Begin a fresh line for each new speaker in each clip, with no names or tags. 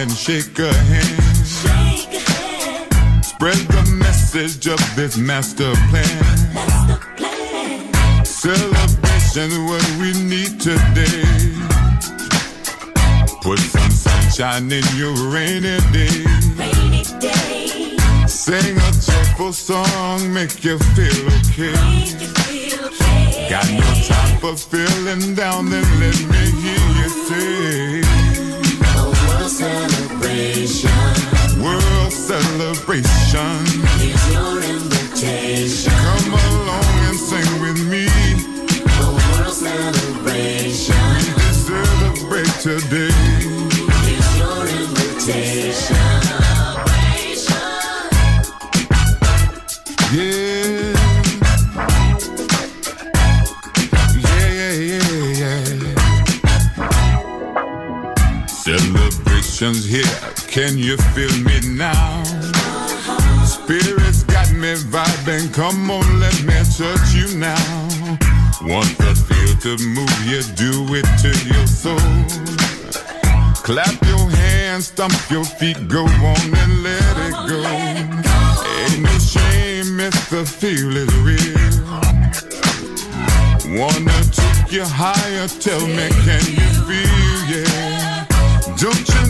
And shake a hand. Shake a hand. Spread the message of this master plan. Master plan. Celebration what we need today. Put some sunshine in your rainy day. Rainy day. Sing a cheerful song, make you feel okay. Got no time for feeling down, then let me hear you say.
Celebration.
World celebration.
Here's your invitation.
Come along and sing with me.
A world celebration.
We celebrate today. Can you feel me now? Spirit's got me vibing, come on, let me touch you now. Want the feel to move you, do it to your soul. Clap your hands, stomp your feet, go on and let it go. Ain't no shame if the feel is real. Wanna take you higher, tell me, can you feel, yeah? Don't you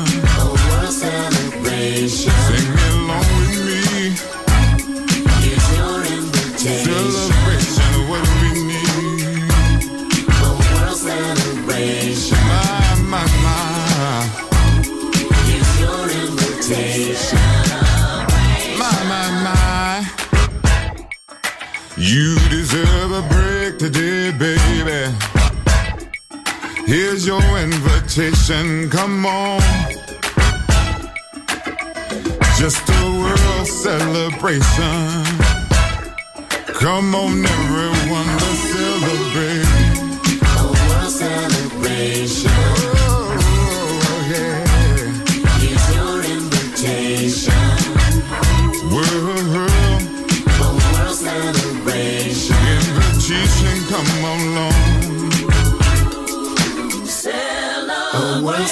Here's your invitation,
come on. Just a world celebration. Come on, everyone, let's celebrate.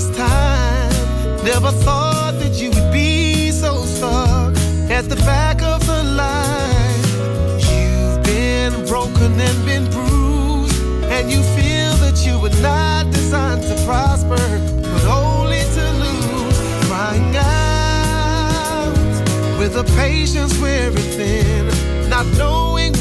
This time. Never thought that you would be so stuck at the back of the line. You've been broken and been bruised, and you feel that you were not designed to prosper, but only to lose. Crying out with a patience weary thin, not knowing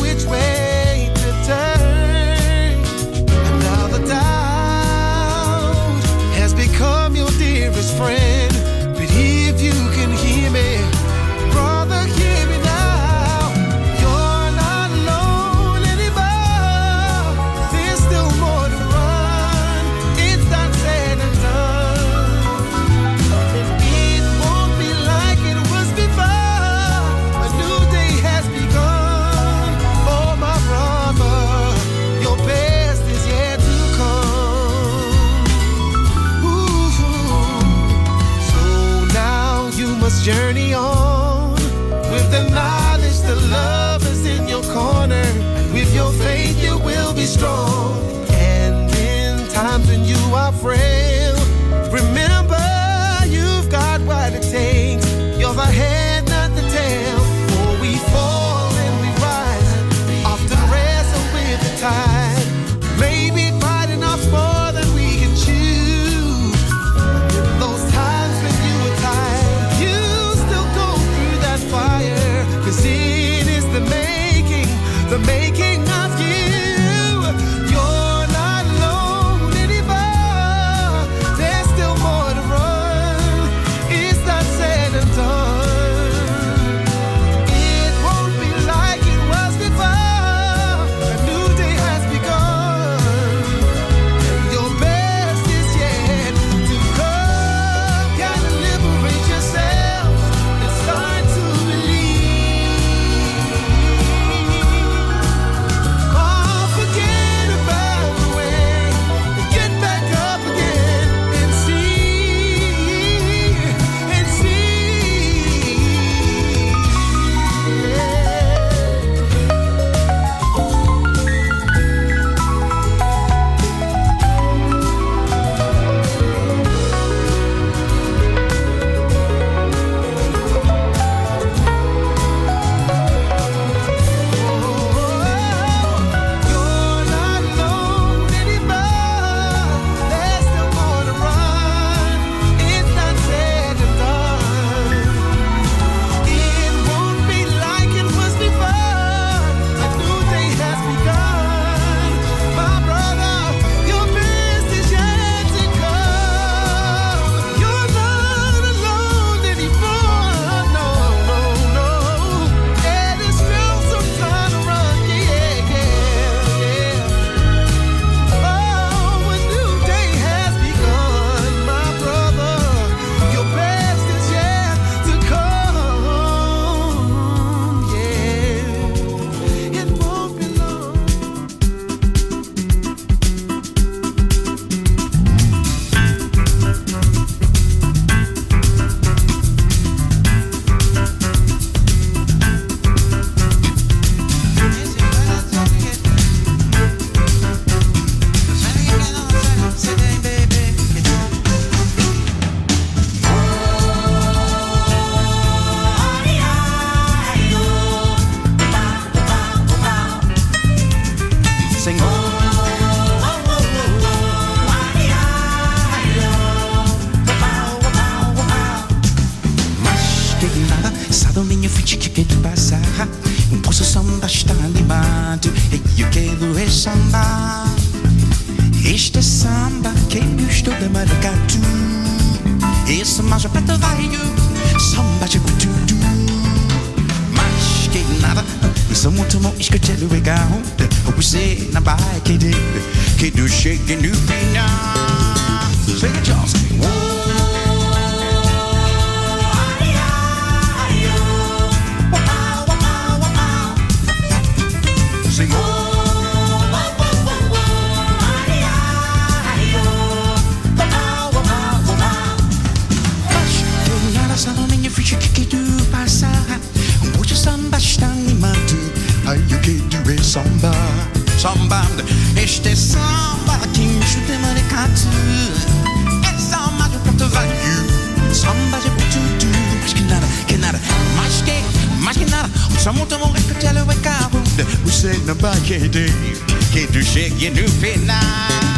You new fit now.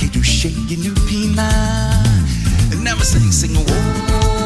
He do shake
your new
peanut. And now
I sing, sing, whoa.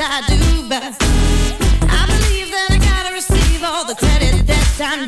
I do, but I believe that I gotta receive all the credit that I'm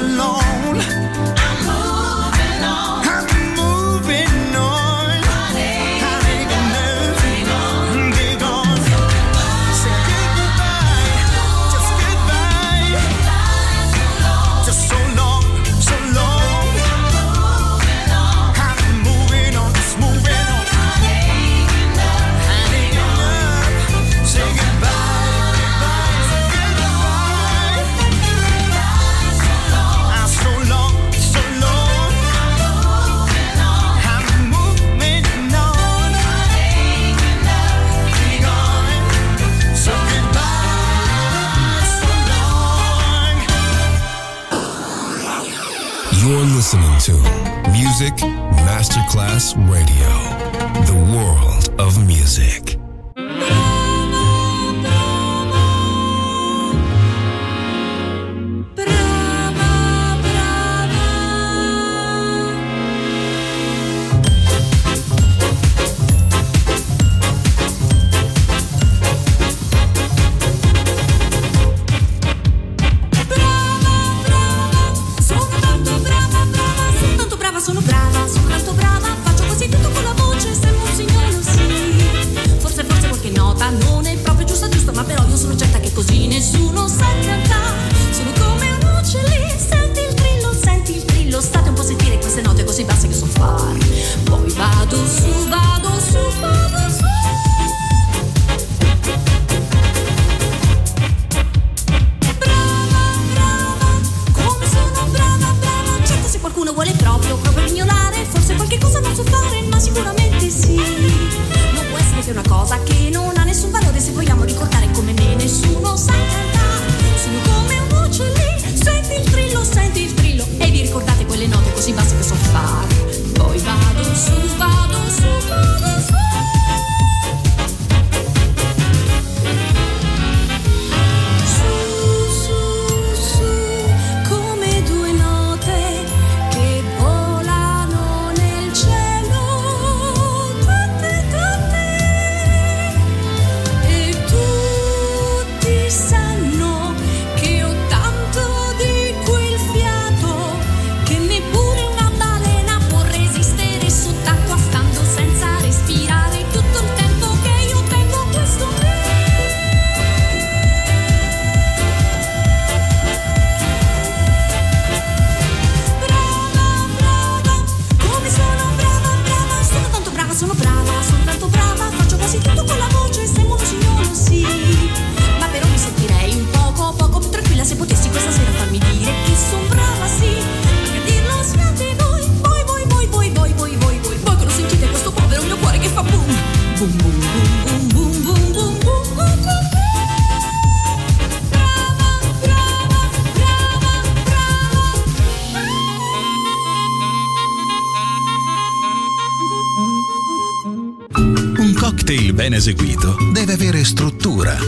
Ah,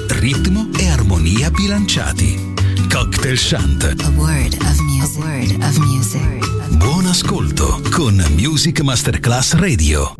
ritmo e armonia bilanciati. Cocktail Shant.
A word of music. Word of music.
Buon ascolto con Music Masterclass Radio.